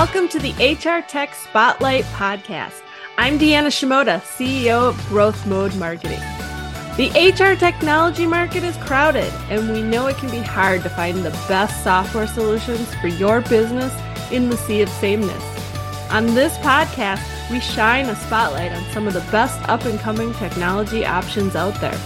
Welcome to the HR Tech Spotlight Podcast. I'm Deanna Shimoda, CEO of GrowthMode Marketing. The HR technology market is crowded, and we know it can be hard to find the best software solutions for your business in the sea of sameness. On this podcast, we shine a spotlight on some of the best up and coming technology options out there.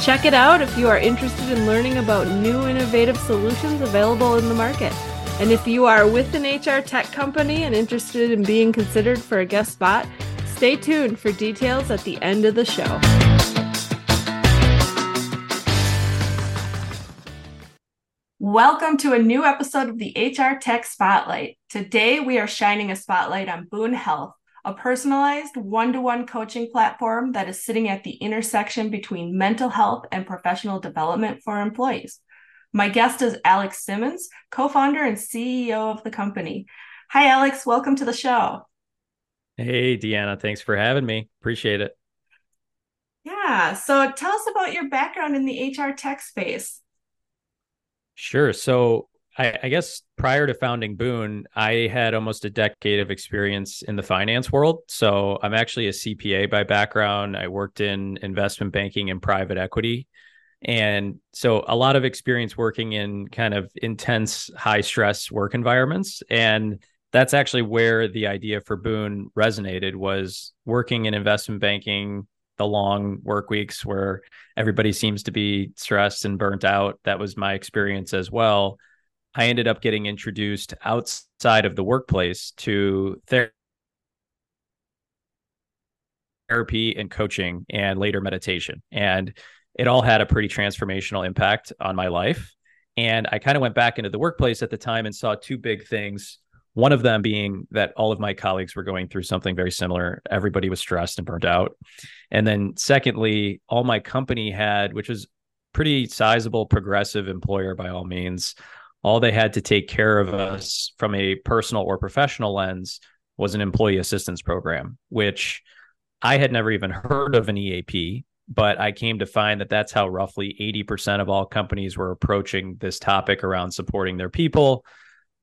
Check it out if you are interested in learning about new innovative solutions available in the market. And if you are with an HR tech company and interested in being considered for a guest spot, stay tuned for details at the end of the show. Welcome to a new episode of the HR Tech Spotlight. Today, we are shining a spotlight on Boon Health, a personalized one to one coaching platform that is sitting at the intersection between mental health and professional development for employees. My guest is Alex Simmons, co founder and CEO of the company. Hi, Alex. Welcome to the show. Hey, Deanna. Thanks for having me. Appreciate it. Yeah. So tell us about your background in the HR tech space. Sure. So I, I, guess prior to founding Boon, I had almost a decade of experience in the finance world. So I'm actually a CPA by background. I worked in investment banking and private equity. And so a lot of experience working in kind of intense, high stress work environments. And that's actually where the idea for Boon resonated was working in investment banking, the long work weeks where everybody seems to be stressed and burnt out. That was my experience as well I ended up getting introduced outside of the workplace to therapy and coaching and later meditation. And it all had a pretty transformational impact on my life. And I kind of went back into the workplace at the time and saw two big things. One of them being that all of my colleagues were going through something very similar. Everybody was stressed and burnt out. And then, secondly, all my company had, which was pretty sizable progressive employer by all means, all they had to take care of us from a personal or professional lens was an employee assistance program, which I had never even heard of an EAP, but I came to find that that's how roughly 80% of all companies were approaching this topic around supporting their people.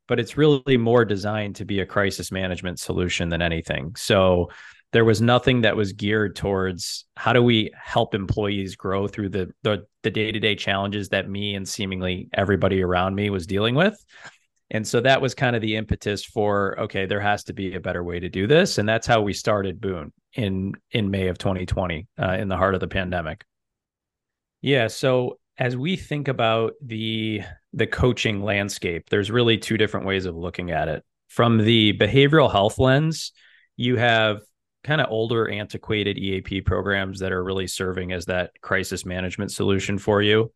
But it's really more designed to be a crisis management solution than anything. So there was nothing that was geared towards how do we help employees grow through the the, day-to-day challenges that me and seemingly everybody around me was dealing with and so that was kind of the impetus for okay there has to be a better way to do this and that's how we started boon in in may of 2020 uh, in the heart of the pandemic yeah so as we think about the the coaching landscape there's really two different ways of looking at it from the behavioral health lens you have kind of older, antiquated EAP programs that are really serving as that crisis management solution for you.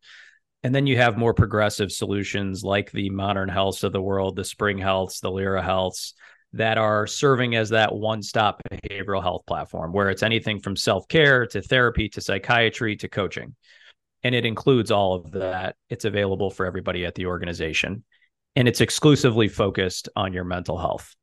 And then you have more progressive solutions like the Modern Healths of the world, the Spring Healths, the Lyra Healths, that are serving as that one stop behavioral health platform where it's anything from self care to therapy to psychiatry to coaching. And it includes all of that. It's available for everybody at the organization. And it's exclusively focused on your mental health.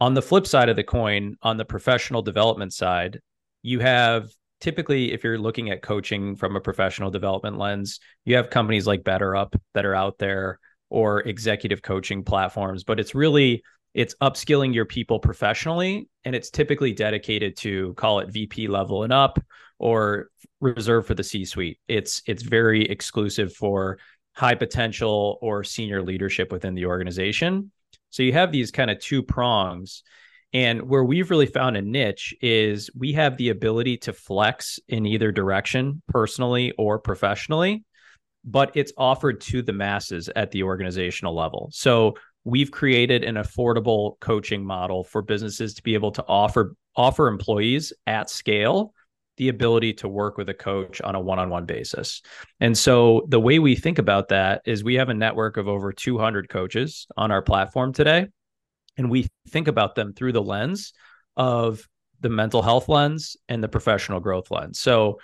On the flip side of the coin, on the professional development side, you have typically, if you're looking at coaching from a professional development lens, you have companies like BetterUp that are out there or executive coaching platforms, but it's really it's upskilling your people professionally and it's typically dedicated to call it VP level and up or reserved for the C-suite. It's it's very exclusive for high potential or senior leadership within the organization. So you have these kind of two prongs. And where we've really found a niche is we have the ability to flex in either direction, personally or professionally, but it's offered to the masses at the organizational level. So we've created an affordable coaching model for businesses to be able to offer offer employees at scale the ability to work with a coach on a one-on-one basis. And so the way we think about that is we have a network of over 200 coaches on our platform today and we think about them through the lens of the mental health lens and the professional growth lens. So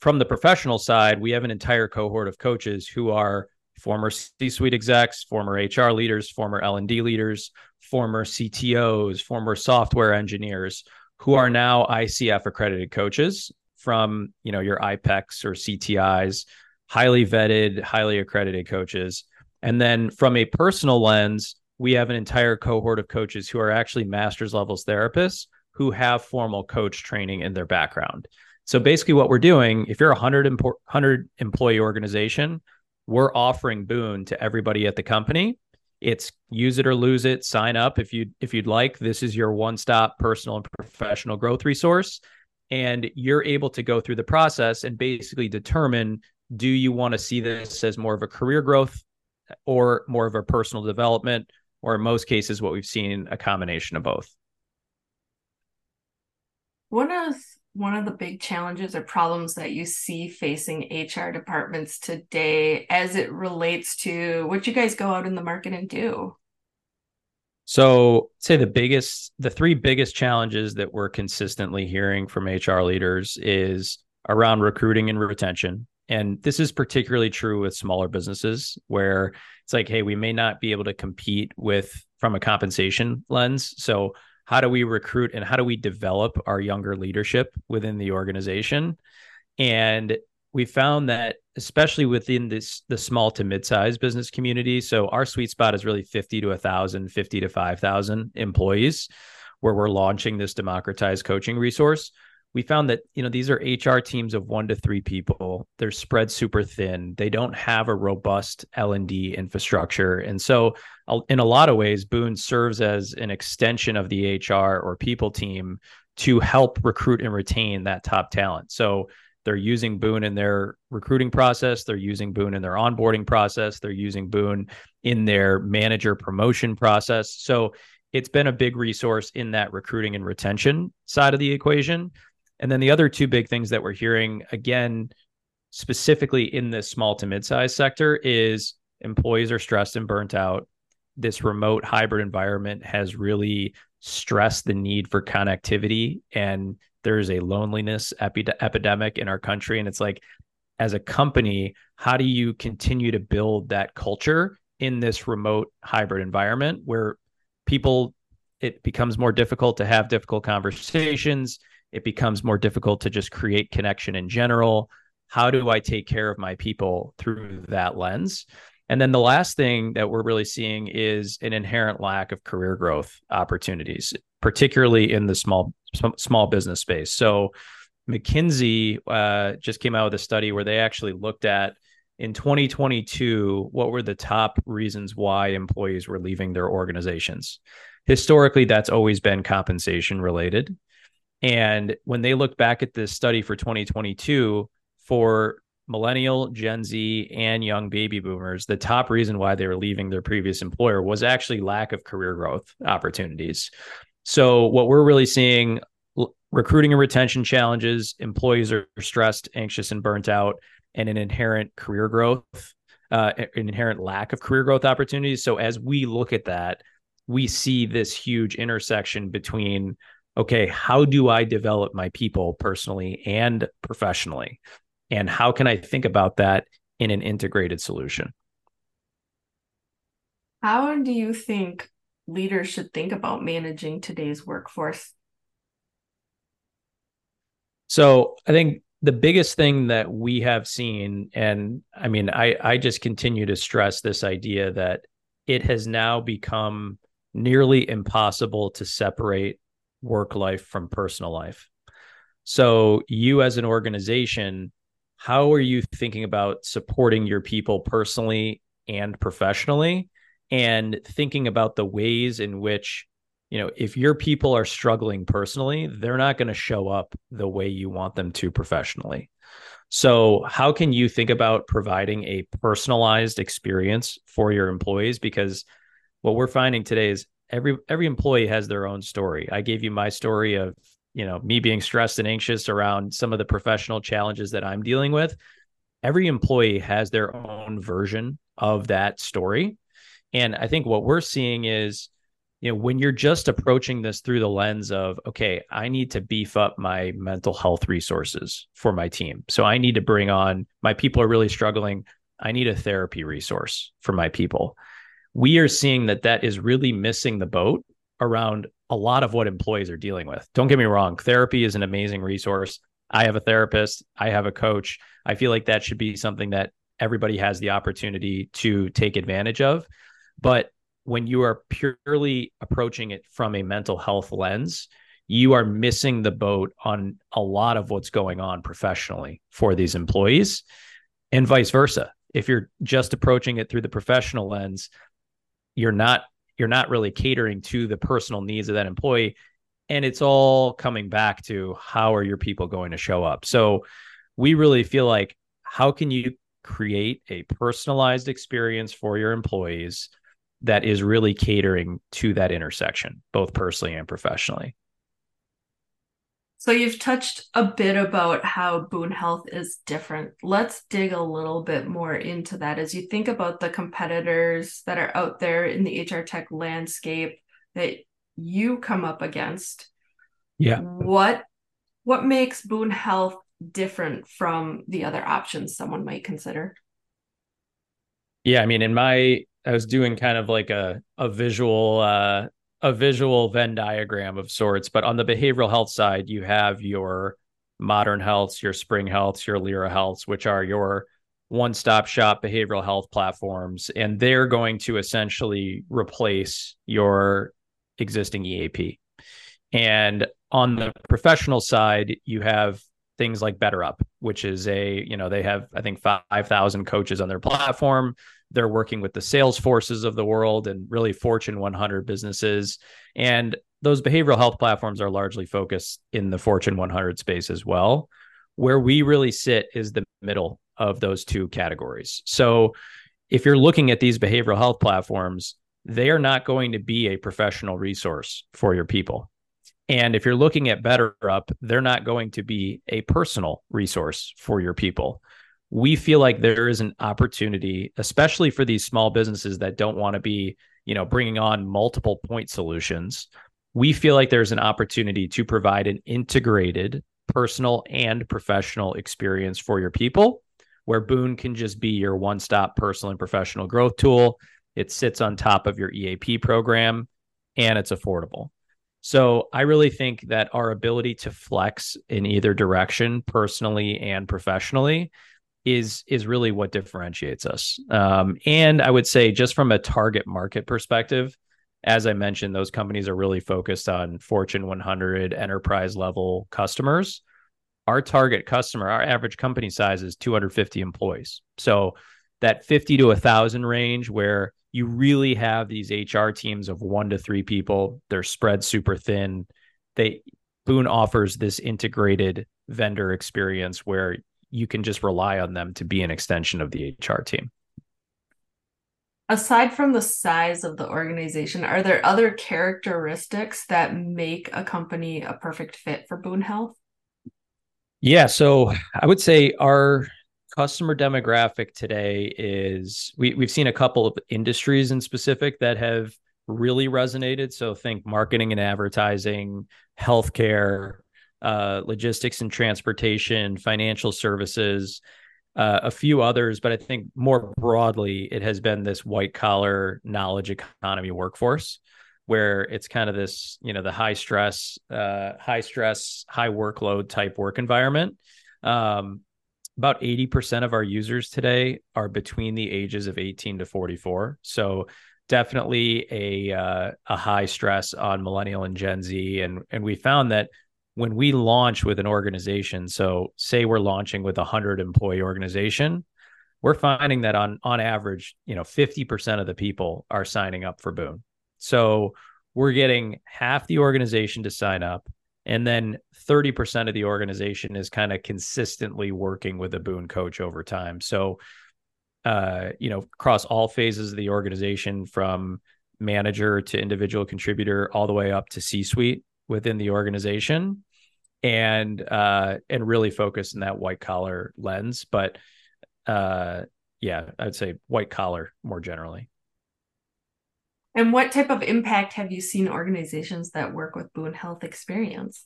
from the professional side, we have an entire cohort of coaches who are former C-suite execs, former HR leaders, former L&D leaders, former CTOs, former software engineers who are now ICF accredited coaches from, you know, your iPECs or CTIs, highly vetted, highly accredited coaches. And then from a personal lens, we have an entire cohort of coaches who are actually master's levels therapists who have formal coach training in their background. So basically, what we're doing, if you're a 100, 100 employee organization, we're offering Boon to everybody at the company. It's use it or lose it. Sign up if you if you'd like. This is your one-stop personal and professional growth resource, and you're able to go through the process and basically determine do you want to see this as more of a career growth or more of a personal development, or in most cases, what we've seen a combination of both. One of one of the big challenges or problems that you see facing HR departments today as it relates to what you guys go out in the market and do? So, say the biggest, the three biggest challenges that we're consistently hearing from HR leaders is around recruiting and retention. And this is particularly true with smaller businesses where it's like, hey, we may not be able to compete with from a compensation lens. So, how do we recruit and how do we develop our younger leadership within the organization? And we found that especially within this the small to mid-sized business community so our sweet spot is really 50 to 1000 50 to 5000 employees where we're launching this democratized coaching resource we found that you know these are hr teams of one to three people. They're spread super thin. They don't have a robust l&d infrastructure. And so in a lot of ways boon serves as an extension of the hr or people team to help recruit and retain that top talent. So they're using boon in their recruiting process. They're using boon in their onboarding process. They're using boon in their manager promotion process. So it's been a big resource in that recruiting and retention side of the equation and then the other two big things that we're hearing again, specifically in this small to mid-sized sector, is employees are stressed and burnt out. This remote hybrid environment has really stressed the need for connectivity, and there's a loneliness epi- epidemic in our country. And it's like, as a company, how do you continue to build that culture in this remote hybrid environment where people it becomes more difficult to have difficult conversations it becomes more difficult to just create connection in general. How do I take care of my people through that lens? And then the last thing that we're really seeing is an inherent lack of career growth opportunities, particularly in the small small business space. So McKinsey uh, just came out with a study where they actually looked at in 2022 what were the top reasons why employees were leaving their organizations. Historically, that's always been compensation related. And when they look back at this study for 2022 for millennial, Gen Z, and young baby boomers, the top reason why they were leaving their previous employer was actually lack of career growth opportunities. So, what we're really seeing recruiting and retention challenges, employees are stressed, anxious, and burnt out, and an inherent career growth, uh, an inherent lack of career growth opportunities. So, as we look at that, we see this huge intersection between okay, how do I develop my people personally and professionally? And how can I think about that in an integrated solution? How do you think leaders should think about managing today's workforce? So I think the biggest thing that we have seen, and I mean, I, I just continue to stress this idea that it has now become nearly impossible to separate work life from personal life. So, you as an organization, how are you thinking about supporting your people personally and professionally? And thinking about the ways in which, you know, if your people are struggling personally, they're not going to show up the way you want them to professionally. So, how can you think about providing a personalized experience for your employees? Because what we're finding today is every every employee has their own story. I gave you my story of you know me being stressed and anxious around some of the professional challenges that I'm dealing with. Every employee has their own version of that story. And I think what we're seeing is, you know, when you're just approaching this through the lens of, okay, I need to beef up my mental health resources for my team. So I need to bring on my people are really struggling. I need a therapy resource for my people we are seeing that that is really missing the boat around a lot of what employees are dealing with. Don't get me wrong, therapy is an amazing resource. I have a therapist, I have a coach. I feel like that should be something that everybody has the opportunity to take advantage of. But when you are purely approaching it from a mental health lens, you are missing the boat on a lot of what's going on professionally for these employees and vice versa. If you're just approaching it through the professional lens, you're not you're not really catering to the personal needs of that employee and it's all coming back to how are your people going to show up. So we really feel like how can you create a personalized experience for your employees that is really catering to that intersection both personally and professionally. So you've touched a bit about how Boon Health is different. Let's dig a little bit more into that as you think about the competitors that are out there in the HR tech landscape that you come up against. Yeah. What what makes Boon Health different from the other options someone might consider? Yeah, I mean in my I was doing kind of like a a visual uh a visual Venn diagram of sorts. But on the behavioral health side, you have your modern healths, your spring healths, your Lyra healths, which are your one stop shop behavioral health platforms. And they're going to essentially replace your existing EAP. And on the professional side, you have things like BetterUp, which is a, you know, they have, I think, 5,000 coaches on their platform. They're working with the Salesforces of the world and really Fortune 100 businesses. And those behavioral health platforms are largely focused in the Fortune 100 space as well. Where we really sit is the middle of those two categories. So if you're looking at these behavioral health platforms, they are not going to be a professional resource for your people. And if you're looking at BetterUp, they're not going to be a personal resource for your people we feel like there is an opportunity, especially for these small businesses that don't want to be, you know, bringing on multiple point solutions. We feel like there's an opportunity to provide an integrated personal and professional experience for your people where Boon can just be your one stop personal and professional growth tool. It sits on top of your EAP program and it's affordable. So I really think that our ability to flex in either direction, personally and professionally, is is really what differentiates us. Um, and I would say just from a target market perspective, as I mentioned, those companies are really focused on Fortune 100 enterprise level customers. Our target customer, our average company size is 250 employees. So that 50 to 1000 range where you really have these HR teams of 1 to 3 people, they're spread super thin. They Boon offers this integrated vendor experience where you can just rely on them to be an extension of the HR team. Aside from the size of the organization, are there other characteristics that make a company a perfect fit for Boon Health? Yeah, so I would say our customer demographic today is we, we've seen a couple of industries in specific that have really resonated. So think marketing and advertising, healthcare, uh, logistics and transportation, financial services, uh, a few others, but I think more broadly, it has been this white collar knowledge economy workforce where it's kind of this, you know, the high stress, uh, high stress, high workload type work environment. Um, about 80% of our users today are between the ages of 18 to 44. So definitely a uh, a high stress on millennial and Gen Z and and we found that when we launch with an organization, so say we're launching with a hundred employee organization, we're finding that on on average, you know, 50% of the people are signing up for Boon. So we're getting half the organization to sign up, and then 30% of the organization is kind of consistently working with a Boon coach over time. So uh, you know, across all phases of the organization from manager to individual contributor all the way up to C-suite within the organization and uh and really focus in that white collar lens but uh yeah i'd say white collar more generally. And what type of impact have you seen organizations that work with boon health experience?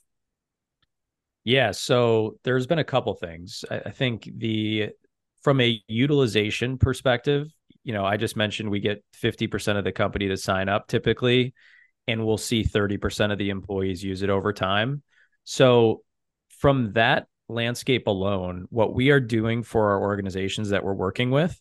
Yeah so there's been a couple things. I, I think the from a utilization perspective you know i just mentioned we get 50% of the company to sign up typically and we'll see 30% of the employees use it over time so, from that landscape alone, what we are doing for our organizations that we're working with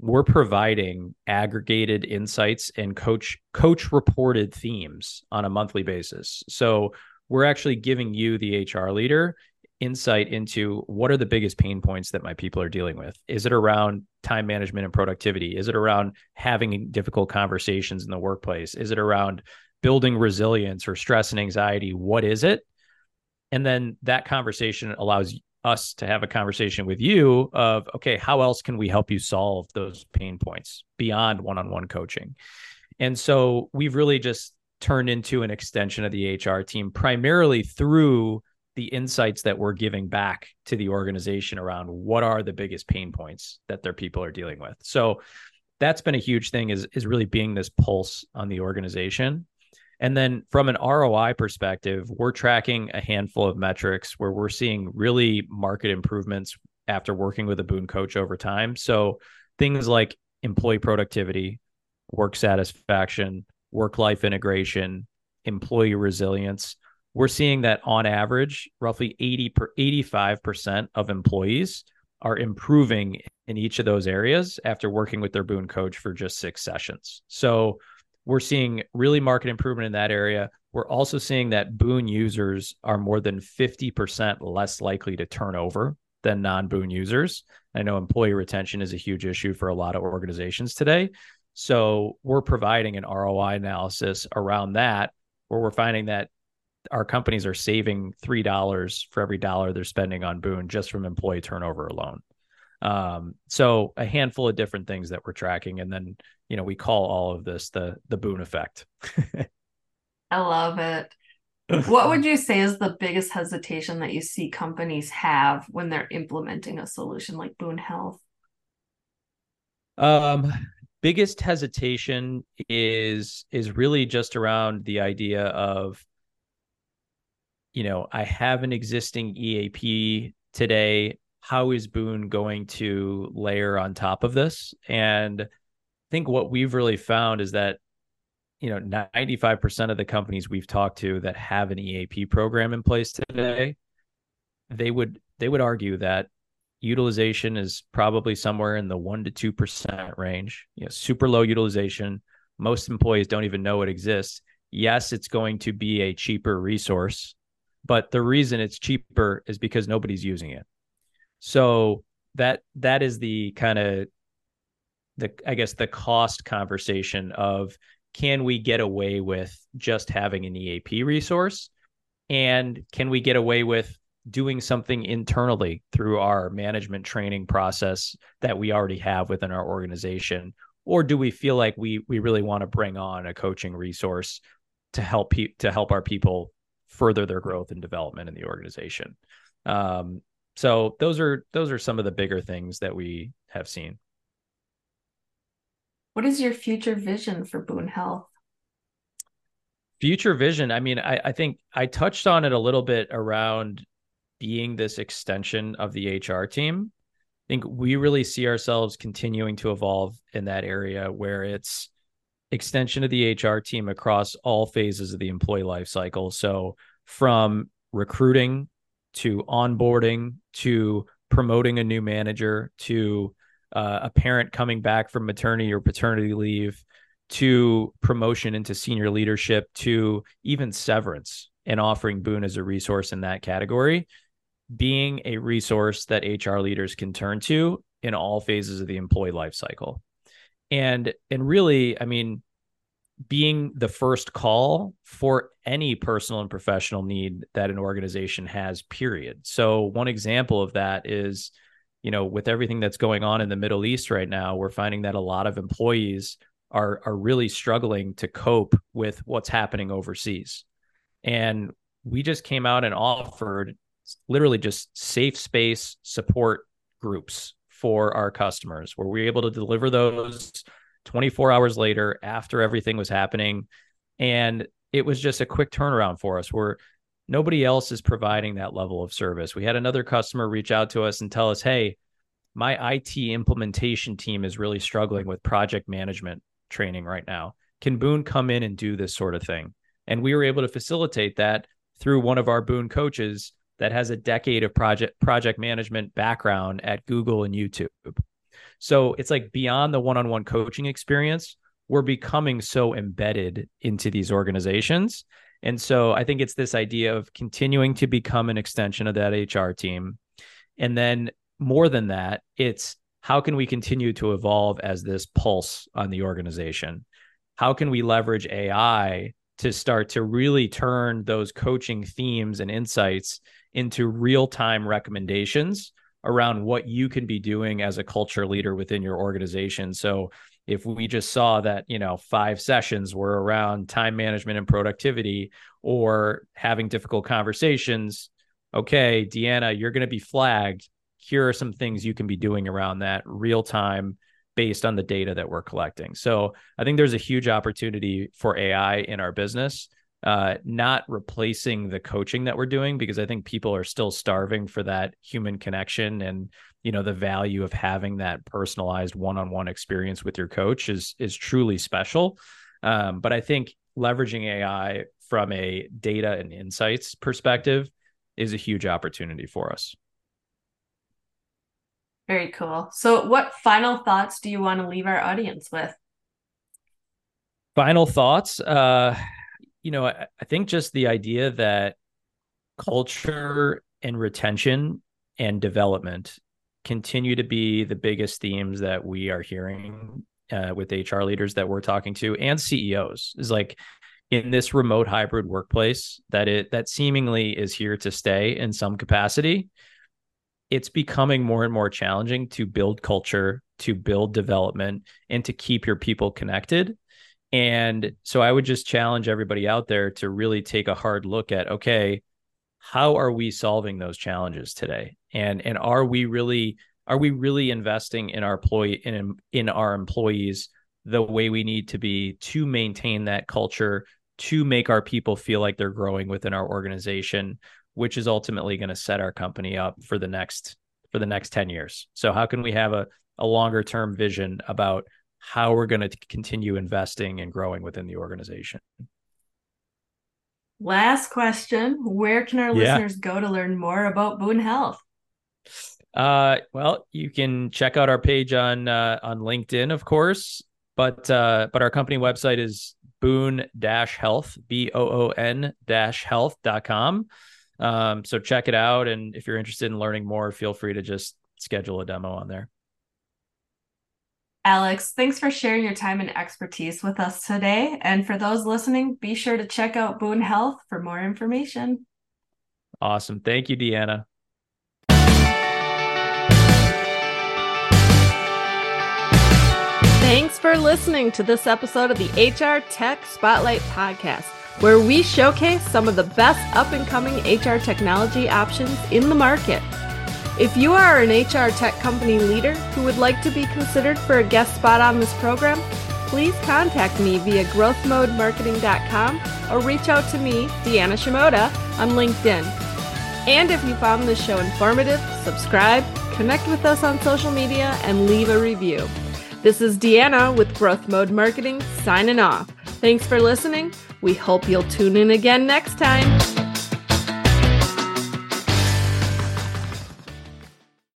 we're providing aggregated insights and coach coach reported themes on a monthly basis. So we're actually giving you the HR leader insight into what are the biggest pain points that my people are dealing with. Is it around time management and productivity? Is it around having difficult conversations in the workplace? Is it around building resilience or stress and anxiety? What is it? And then that conversation allows us to have a conversation with you of okay how else can we help you solve those pain points beyond one-on-one coaching? And so we've really just turned into an extension of the hr team primarily through the insights that we're giving back to the organization around what are the biggest pain points that their people are dealing with. So that's been a huge thing is is really being this pulse on the organization and then from an ROI perspective, we're tracking a handful of metrics where we're seeing really market improvements after working with a Boon coach over time. So things like employee productivity, work satisfaction, work life integration, employee resilience. We're seeing that on average, roughly 80 per 85% of employees are improving in each of those areas after working with their Boon coach for just six sessions. So we're seeing really market improvement in that area. We're also seeing that Boon users are more than 50% less likely to turn over than non Boon users. I know employee retention is a huge issue for a lot of organizations today. So we're providing an ROI analysis around that where we're finding that our companies are saving $3 for every dollar they're spending on Boon just from employee turnover alone. Um, so a handful of different things that we're tracking, and then you know we call all of this the the Boon effect. I love it. what would you say is the biggest hesitation that you see companies have when they're implementing a solution like Boon Health? Um, biggest hesitation is is really just around the idea of you know i have an existing eap today how is Boon going to layer on top of this? And I think what we've really found is that you know 95% of the companies we've talked to that have an EAP program in place today they would they would argue that utilization is probably somewhere in the 1 to 2% range you know super low utilization. Most employees don't even know it exists. Yes it's going to be a cheaper resource but the reason it's cheaper is because nobody's using it so that that is the kind of the I guess the cost conversation of can we get away with just having an EAP resource? And can we get away with doing something internally through our management training process that we already have within our organization? Or do we feel like we we really want to bring on a coaching resource to help pe- to help our people further their growth and development in the organization? Um, so those are those are some of the bigger things that we have seen. What is your future vision for Boon Health? Future vision. I mean, I, I think I touched on it a little bit around being this extension of the HR team. I think we really see ourselves continuing to evolve in that area where it's extension of the HR team across all phases of the employee life cycle. So from recruiting to onboarding to promoting a new manager to uh, a parent coming back from maternity or paternity leave to promotion into senior leadership to even severance and offering Boon as a resource in that category, being a resource that HR leaders can turn to in all phases of the employee life cycle. And and really, I mean, being the first call for any personal and professional need that an organization has period. So one example of that is you know with everything that's going on in the middle east right now we're finding that a lot of employees are are really struggling to cope with what's happening overseas. And we just came out and offered literally just safe space support groups for our customers where we're able to deliver those 24 hours later after everything was happening. And it was just a quick turnaround for us where nobody else is providing that level of service. We had another customer reach out to us and tell us, hey, my IT implementation team is really struggling with project management training right now. Can Boon come in and do this sort of thing? And we were able to facilitate that through one of our Boon coaches that has a decade of project project management background at Google and YouTube. So it's like beyond the one on one coaching experience, we're becoming so embedded into these organizations. And so I think it's this idea of continuing to become an extension of that HR team. And then more than that, it's how can we continue to evolve as this pulse on the organization? How can we leverage AI to start to really turn those coaching themes and insights into real time recommendations around what you can be doing as a culture leader within your organization? So if we just saw that you know five sessions were around time management and productivity or having difficult conversations okay deanna you're going to be flagged. Here are some things you can be doing around that real time based on the data that we're collecting. So i think there's a huge opportunity for ai in our business uh, not replacing the coaching that we're doing because i think people are still starving for that human connection and you know the value of having that personalized one-on-one experience with your coach is is truly special. Um, but i think leveraging ai from a data and insights perspective is a huge opportunity for us. Very cool. So what final thoughts do you want to leave our audience with? Final thoughts uh you know I, I think just the idea that culture and retention and development continue to be the biggest themes that we are hearing uh, with HR leaders that we're talking to and CEOs is like in this remote hybrid workplace that it that seemingly is here to stay in some capacity it's becoming more and more challenging to build culture to build development and to keep your people connected and so i would just challenge everybody out there to really take a hard look at okay how are we solving those challenges today? And and are we really are we really investing in our employee in in our employees the way we need to be to maintain that culture to make our people feel like they're growing within our organization which is ultimately going to set our company up for the next for the next 10 years? So how can we have a, a longer term vision about how we're going to continue investing and growing within the organization Last question Where can our yeah. listeners go to learn more about Boon Health? Uh, well, you can check out our page on uh, on LinkedIn, of course, but uh, but our company website is boon dash health b o o n dash health dot com. Um, so check it out, and if you're interested in learning more, feel free to just schedule a demo on there. Alex, thanks for sharing your time and expertise with us today. And for those listening, be sure to check out Boon Health for more information. Awesome. Thank you, Deanna. Thanks for listening to this episode of the HR Tech Spotlight Podcast, where we showcase some of the best up and coming HR technology options in the market. If you are an HR tech company leader who would like to be considered for a guest spot on this program, please contact me via growthmodemarketing.com or reach out to me, Deanna Shimoda, on LinkedIn. And if you found this show informative, subscribe, connect with us on social media, and leave a review. This is Deanna with GrowthMode Marketing signing off. Thanks for listening. We hope you'll tune in again next time.